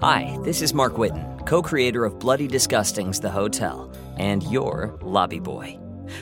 Hi, this is Mark Whitten, co creator of Bloody Disgusting's The Hotel, and your lobby boy.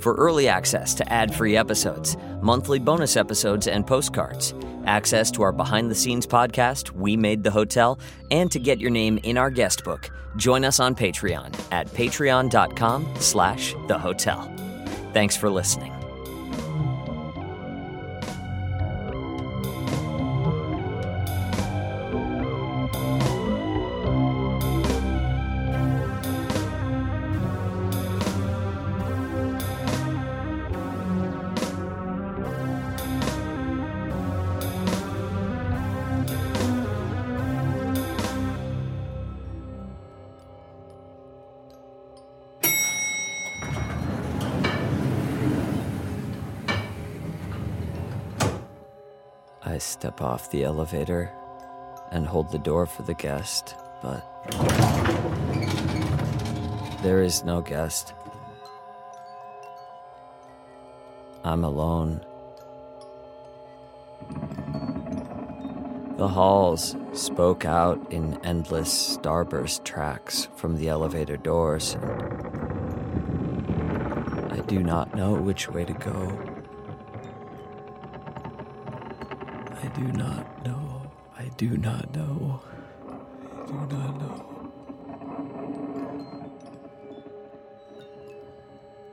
For early access to ad free episodes, monthly bonus episodes, and postcards, access to our behind the scenes podcast, We Made the Hotel, and to get your name in our guest book, join us on Patreon at patreon.com slash the hotel. Thanks for listening. Step off the elevator and hold the door for the guest, but there is no guest. I'm alone. The halls spoke out in endless starburst tracks from the elevator doors. I do not know which way to go. Do not know. I do not know. I do not know.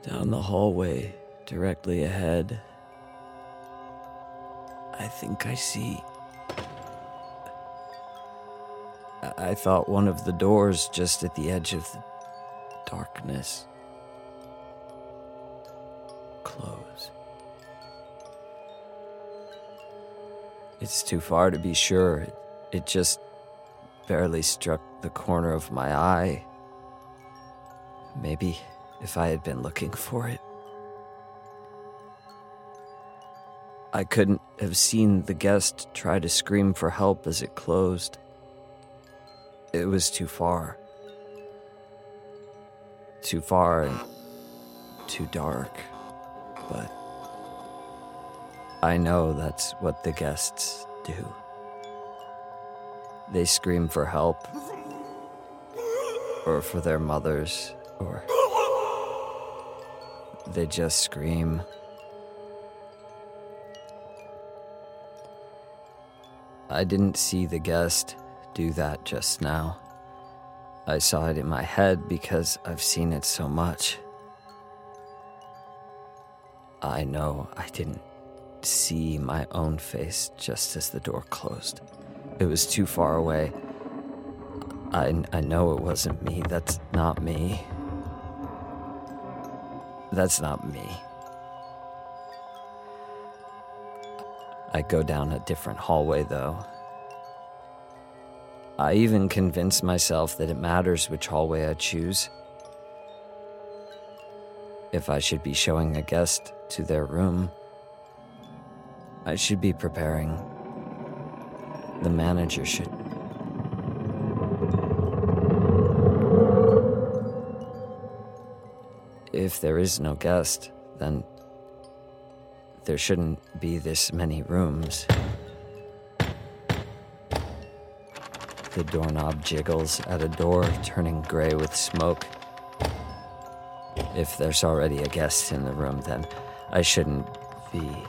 Down the hallway, directly ahead, I think I see. I, I thought one of the doors just at the edge of the darkness It's too far to be sure. It, just barely struck the corner of my eye. Maybe if I had been looking for it. I couldn't have seen the guest try to scream for help as it closed. It was too far. Too far and too dark. But I know that's what the guests do. They scream for help, or for their mothers, or they just scream. I didn't see the guest do that just now. I saw it in my head because I've seen it so much. I know I didn't see my own face just as the door closed. It was too far away. I, I know it wasn't me. That's not me. That's not me. I go down a different hallway, though. I even convince myself that it matters which hallway I choose. If I should be showing a guest to their room, I should be preparing. The manager should. If there is no guest, then there shouldn't be this many rooms. The doorknob jiggles at a door, turning gray with smoke. If there's already a guest in the room, then I shouldn't be.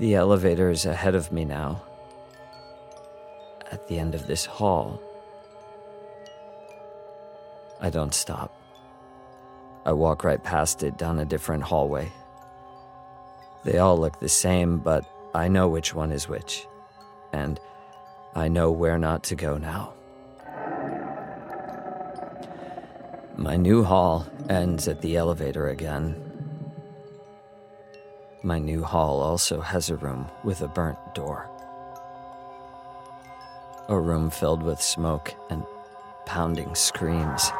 The elevator is ahead of me now. At the end of this hall. I don't stop. I walk right past it down a different hallway. They all look the same, but I know which one is which. And I know where not to go now. My new hall ends at the elevator again. My new hall also has a room with a burnt door. A room filled with smoke and pounding screams.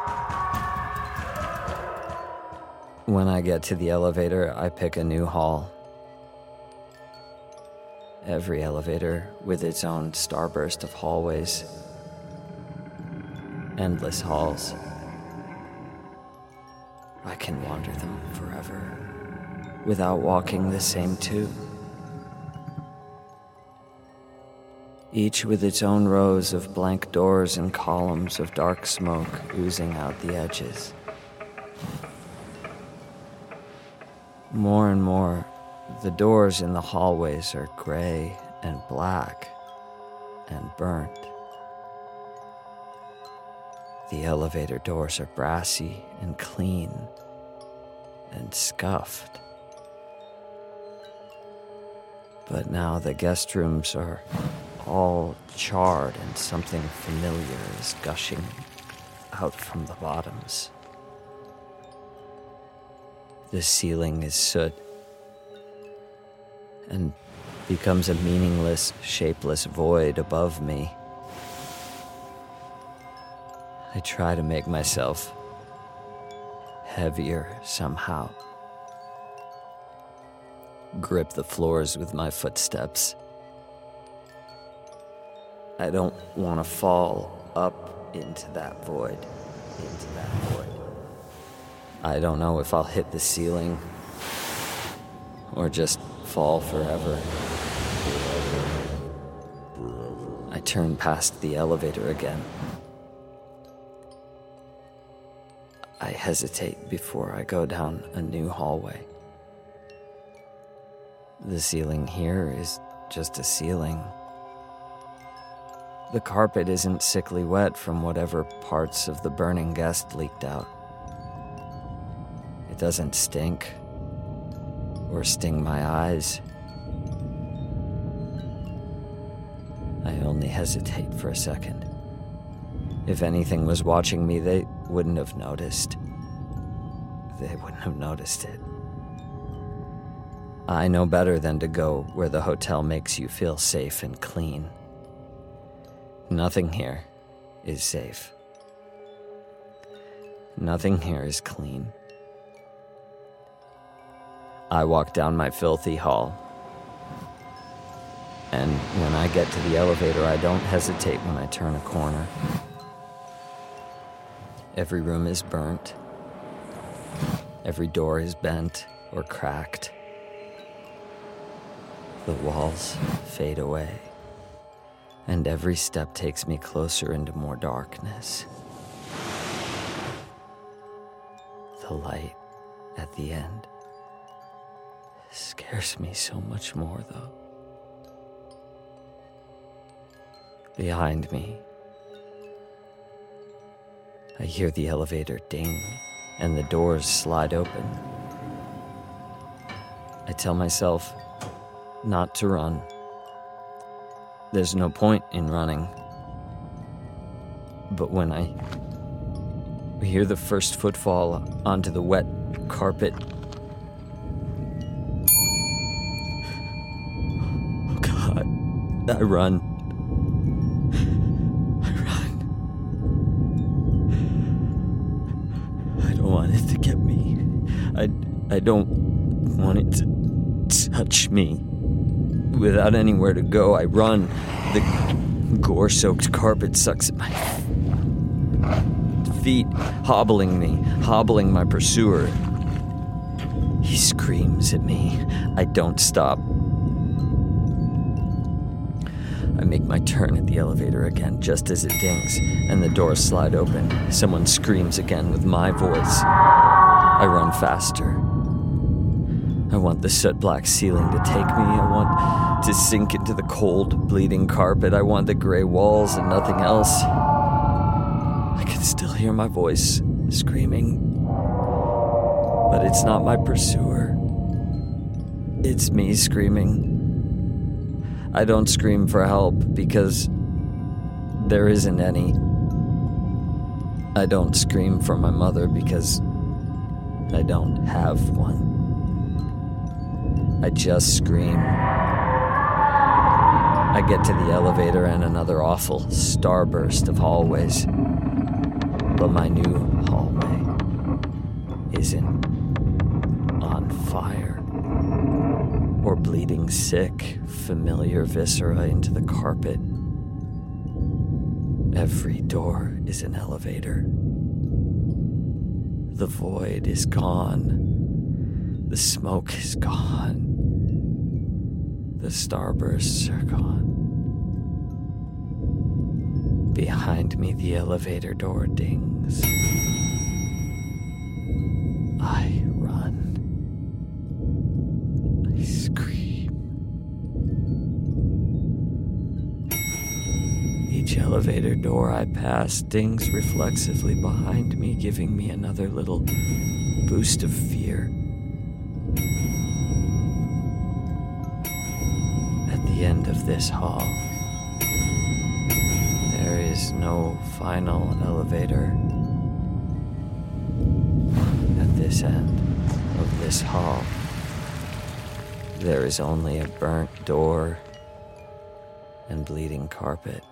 When I get to the elevator, I pick a new hall. Every elevator with its own starburst of hallways. Endless halls. I can wander them forever without walking the same two. each with its own rows of blank doors and columns of dark smoke oozing out the edges. More and more, the doors in the hallways are gray and black and burnt. The elevator doors are brassy and clean and scuffed. But now the guest rooms are all charred and something familiar is gushing out from the bottoms. The ceiling is soot and becomes a meaningless, shapeless void above me. I try to make myself heavier somehow. Grip the floors with my footsteps. I don't want to fall up into that void. Into that void. I don't know if I'll hit the ceiling or just fall forever. I turn past the elevator again. I hesitate before I go down a new hallway. The ceiling here is just a ceiling. The carpet isn't sickly wet from whatever parts of the burning guest leaked out. It doesn't stink or sting my eyes. I only hesitate for a second. If anything was watching me, they wouldn't have noticed. They wouldn't have noticed it. I know better than to go where the hotel makes you feel safe and clean. Nothing here is safe. Nothing here is clean. I walk down my filthy hall. And when I get to the elevator, I don't hesitate when I turn a corner. Every room is burnt. Every door is bent or cracked. The walls fade away, and every step takes me closer into more darkness. The light at the end scares me so much more, though. Behind me, I hear the elevator ding and the doors slide open. I tell myself not to run. There's no point in running. But when I hear the first footfall onto the wet carpet, oh God, I run. I, run. I don't want it to get me. I, I don't want it to touch me. Without anywhere to go, I run. The gore soaked carpet sucks at my feet, hobbling me, hobbling my pursuer. He screams at me. I don't stop. I make my turn at the elevator again just as it dings, and the doors slide open. Someone screams again with my voice. I run faster. I want the soot black ceiling to take me. I want to sink into the cold, bleeding carpet. I want the gray walls and nothing else. I can still hear my voice screaming. But it's not my pursuer. It's me screaming. I don't scream for help because there isn't any. I don't scream for my mother because I don't have one. I just scream. I get to the elevator and another awful starburst of hallways. But my new hallway isn't on fire or bleeding sick, familiar viscera into the carpet. Every door is an elevator. The void is gone. The smoke is gone. The starbursts are gone. behind me, the elevator door dings. I run. I scream. Each elevator door I pass dings reflexively behind me, giving me another little boost of fear. End of this hall, there is no final elevator. At this end of this hall, there is only a burnt door and bleeding carpet.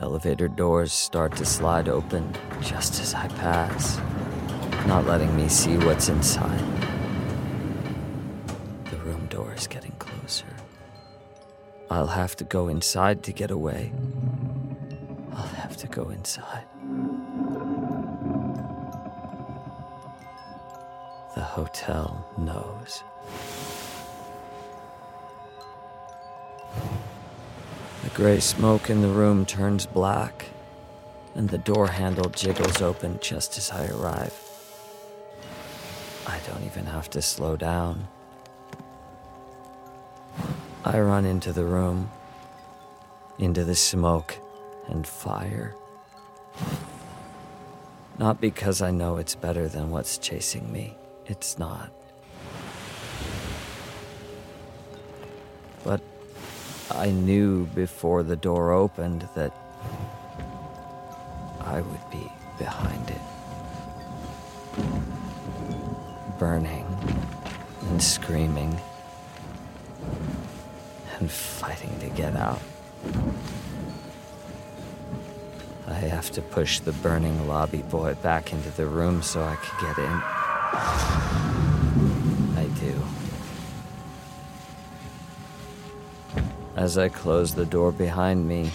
Elevator doors start to slide open just as I pass, not letting me see what's inside. Is getting closer. I'll have to go inside to get away. I'll have to go inside. The hotel knows. The gray smoke in the room turns black, and the door handle jiggles open just as I arrive. I don't even have to slow down. I run into the room, into the smoke and fire. Not because I know it's better than what's chasing me, it's not. But I knew before the door opened that I would be behind it. Burning and screaming and fighting to get out. I have to push the burning lobby boy back into the room so I could get in. I do. As I close the door behind me,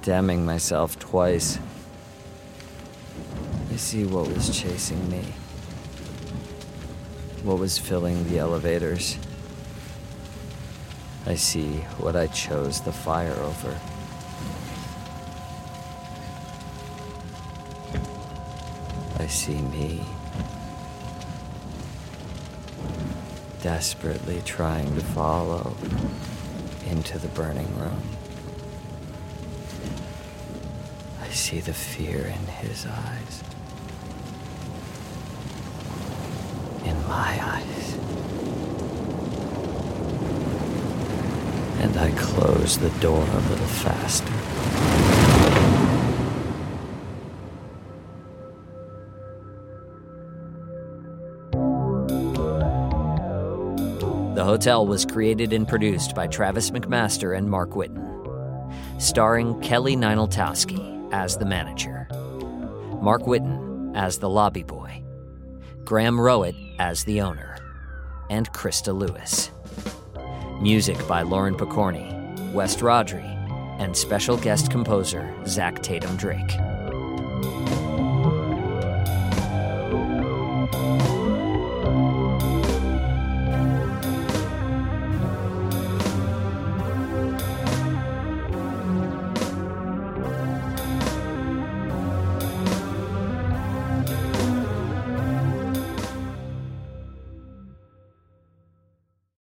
damning myself twice, I see what was chasing me, what was filling the elevators. I see what I chose the fire over. I see me. Desperately trying to follow into the burning room. I see the fear in his eyes. In my eyes. And I close the door a little faster. The Hotel was created and produced by Travis McMaster and Mark Whitten, starring Kelly Nienaltowski as the manager, Mark Whitten as the lobby boy, Graham Rowat as the owner, and Christa Lewis. Music by Lauren Pokorney, West Rodri, and special guest composer Zach Tatom Drake.